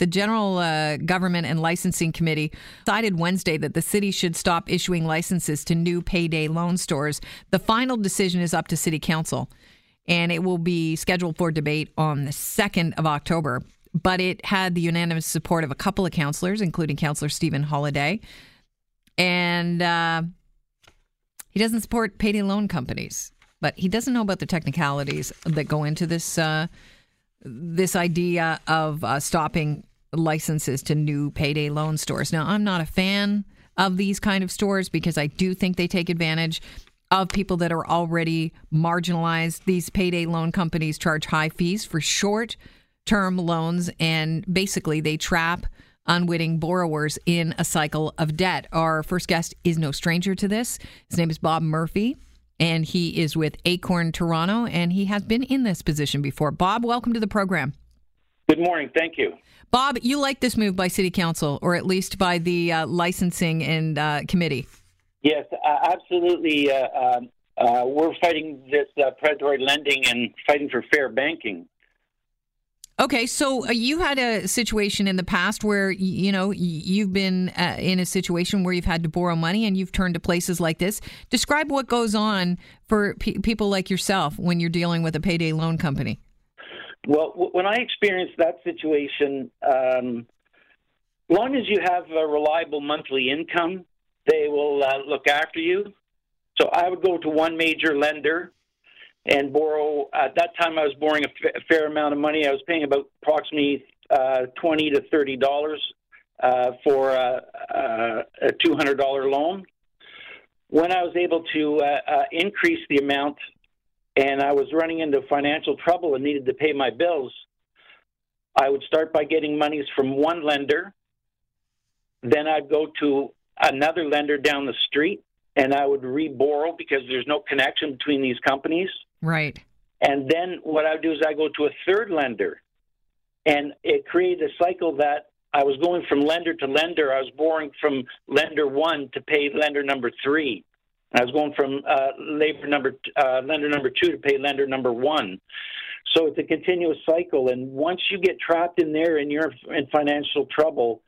The General uh, Government and Licensing Committee decided Wednesday that the city should stop issuing licenses to new payday loan stores. The final decision is up to City Council, and it will be scheduled for debate on the 2nd of October. But it had the unanimous support of a couple of councillors, including Councillor Stephen Holyday. And uh, he doesn't support payday loan companies, but he doesn't know about the technicalities that go into this. Uh, this idea of uh, stopping licenses to new payday loan stores. Now, I'm not a fan of these kind of stores because I do think they take advantage of people that are already marginalized. These payday loan companies charge high fees for short term loans and basically they trap unwitting borrowers in a cycle of debt. Our first guest is no stranger to this. His name is Bob Murphy and he is with Acorn Toronto, and he has been in this position before. Bob, welcome to the program. Good morning. Thank you. Bob, you like this move by City Council, or at least by the uh, licensing and uh, committee? Yes, uh, absolutely. Uh, um, uh, we're fighting this uh, predatory lending and fighting for fair banking. Okay, so uh, you had a situation in the past where you know you've been uh, in a situation where you've had to borrow money and you've turned to places like this. Describe what goes on for pe- people like yourself when you're dealing with a payday loan company. Well, w- when I experienced that situation, um, long as you have a reliable monthly income, they will uh, look after you. So I would go to one major lender and borrow. At that time, I was borrowing a, f- a fair amount of money. I was paying about approximately uh, twenty to thirty dollars uh, for a, a two hundred dollar loan. When I was able to uh, uh, increase the amount, and I was running into financial trouble and needed to pay my bills, I would start by getting monies from one lender. Then I'd go to another lender down the street and I would re-borrow because there's no connection between these companies. Right. And then what I would do is I go to a third lender, and it created a cycle that I was going from lender to lender. I was borrowing from lender one to pay lender number three. I was going from uh, labor number uh, lender number two to pay lender number one. So it's a continuous cycle, and once you get trapped in there and you're in financial trouble,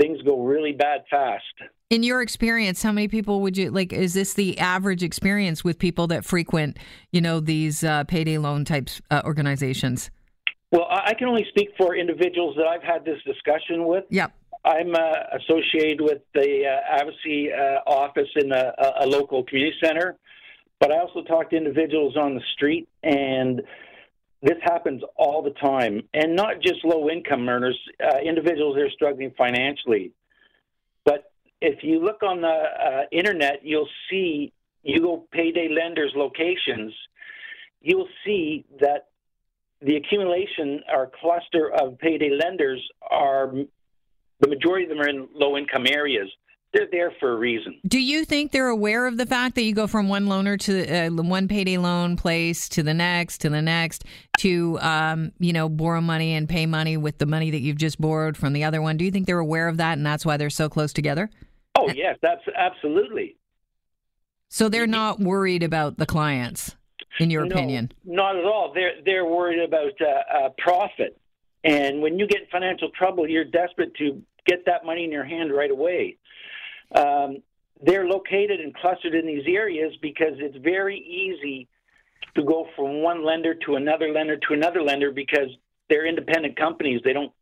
things go really bad fast. In your experience, how many people would you like? Is this the average experience with people that frequent, you know, these uh, payday loan types uh, organizations? Well, I can only speak for individuals that I've had this discussion with. Yep. I'm uh, associated with the uh, advocacy uh, office in a, a local community center, but I also talk to individuals on the street, and this happens all the time, and not just low income earners, uh, individuals that are struggling financially. But if you look on the uh, internet, you'll see you go payday lenders locations, you'll see that the accumulation or cluster of payday lenders are the majority of them are in low income areas they're there for a reason. Do you think they're aware of the fact that you go from one loaner to uh, one payday loan place to the next to the next to um, you know borrow money and pay money with the money that you've just borrowed from the other one? Do you think they're aware of that and that's why they're so close together? Oh yes, that's absolutely. So they're not worried about the clients, in your no, opinion? Not at all. They're they're worried about uh, uh, profit, and when you get in financial trouble, you're desperate to get that money in your hand right away. Um, they're located and clustered in these areas because it's very easy to go from one lender to another lender to another lender because they're independent companies. They don't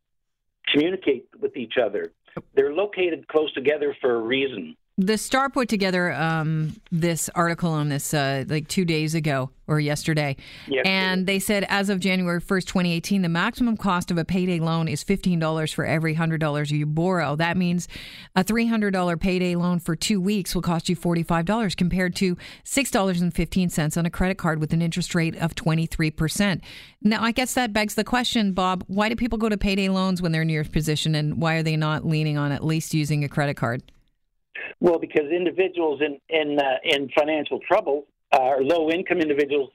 communicate with each other. They're located close together for a reason. The Star put together um, this article on this uh, like two days ago or yesterday. Yes, and they said as of January 1st, 2018, the maximum cost of a payday loan is $15 for every $100 you borrow. That means a $300 payday loan for two weeks will cost you $45 compared to $6.15 on a credit card with an interest rate of 23%. Now, I guess that begs the question, Bob, why do people go to payday loans when they're in your position and why are they not leaning on at least using a credit card? Well, because individuals in in uh, in financial trouble uh, or low income individuals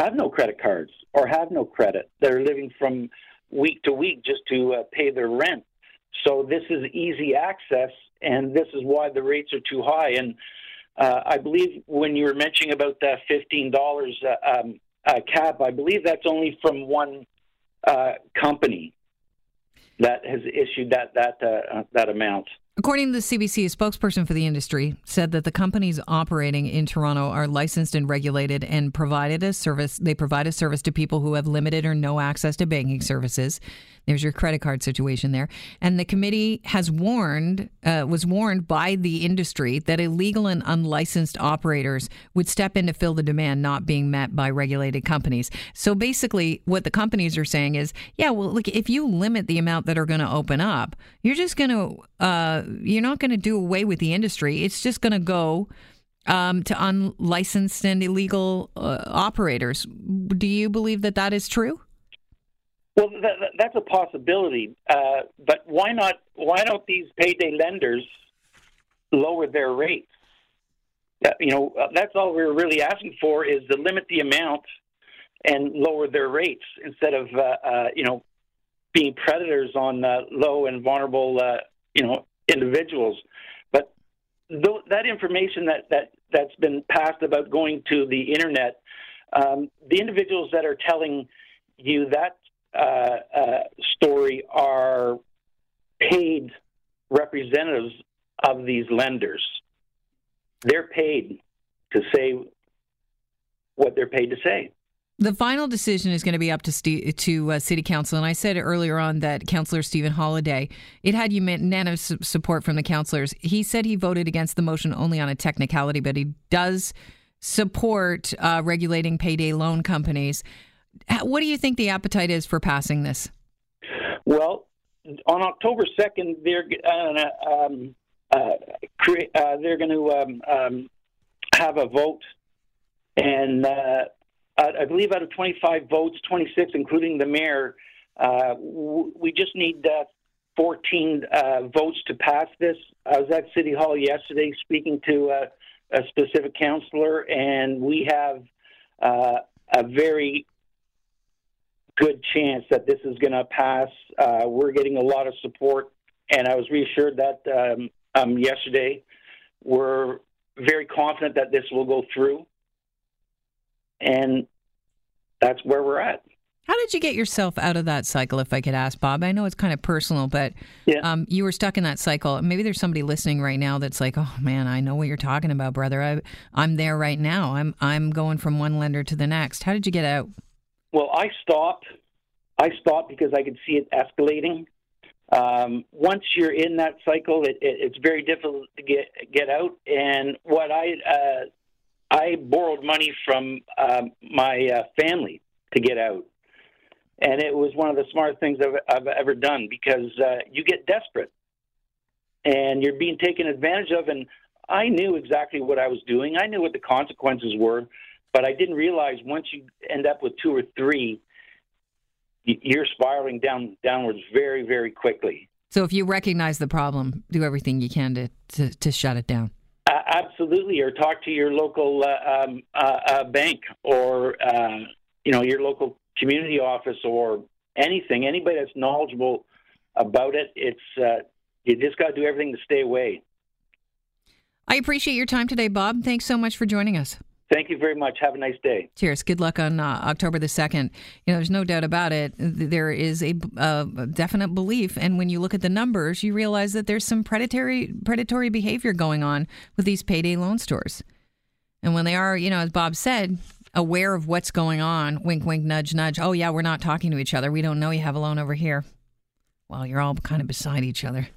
have no credit cards or have no credit. They're living from week to week just to uh, pay their rent. So this is easy access, and this is why the rates are too high. And uh, I believe when you were mentioning about the fifteen dollars uh, um, uh, cap, I believe that's only from one uh, company. that has issued that that uh, that amount. According to the CBC, a spokesperson for the industry said that the companies operating in Toronto are licensed and regulated and provided a service. They provide a service to people who have limited or no access to banking services. There's your credit card situation there. And the committee has warned, uh, was warned by the industry that illegal and unlicensed operators would step in to fill the demand not being met by regulated companies. So basically, what the companies are saying is, yeah, well, look, if you limit the amount that are going to open up, you're just going to, uh, you're not going to do away with the industry. It's just going to go. Um, to unlicensed and illegal uh, operators. Do you believe that that is true? Well, that, that's a possibility, uh, but why not? Why don't these payday lenders lower their rates? Uh, you know, uh, that's all we're really asking for is to limit the amount and lower their rates instead of uh, uh, you know being predators on uh, low and vulnerable you know individuals. But th- that information that that that's been passed about going to the internet, um, the individuals that are telling you that uh, uh, story are paid representatives of these lenders. They're paid to say what they're paid to say. The final decision is going to be up to St- to uh, City Council, and I said earlier on that Councillor Stephen Holyday it had unanimous support from the councillors. He said he voted against the motion only on a technicality, but he does support uh, regulating payday loan companies. What do you think the appetite is for passing this? Well, on October second, they're uh, um, uh, uh, they're going to um, um, have a vote, and uh, I believe out of 25 votes, 26, including the mayor, uh, w- we just need 14 votes to pass this. I was at City Hall yesterday speaking to a specific councillor, and we have a very good chance that this is going to pass. Uh, we're getting a lot of support, and I was reassured that um, um, yesterday. We're very confident that this will go through, and that's where we're at. How did you get yourself out of that cycle, if I could ask, Bob? I know it's kind of personal, but yeah. um, you were stuck in that cycle. Maybe there's somebody listening right now that's like, "Oh man, I know what you're talking about, brother. I, I'm there right now. I'm I'm going from one lender to the next." How did you get out? Well, I stopped. I stopped because I could see it escalating. Um, once you're in that cycle, it, it, it's very difficult to get get out. And what I uh, I borrowed money from um, my uh, family to get out, and it was one of the smartest things I've, I've ever done because uh, you get desperate, and you're being taken advantage of. And I knew exactly what I was doing. I knew what the consequences were. But I didn't realize once you end up with two or three, you're spiraling down downwards very, very quickly. So if you recognize the problem, do everything you can to to, to shut it down. Absolutely, or talk to your local uh, um, uh, uh bank, or you know your local community office, or anything. Anybody that's knowledgeable about it. It's you just got to do everything to stay away. I appreciate your time today, Bob. Thanks so much for joining us. Thank you very much. Have a nice day. Cheers. Good luck on uh, October the 2nd. You know, there's no doubt about it. There is a, uh, definite belief. And when you look at the numbers, you realize that there's some predatory, predatory behavior going on with these payday loan stores. And when they are, you know, as Bob said, aware of what's going on, wink, wink, nudge, nudge. Oh, yeah, we're not talking to each other. We don't know you have a loan over here. Well, you're all kind of beside each other.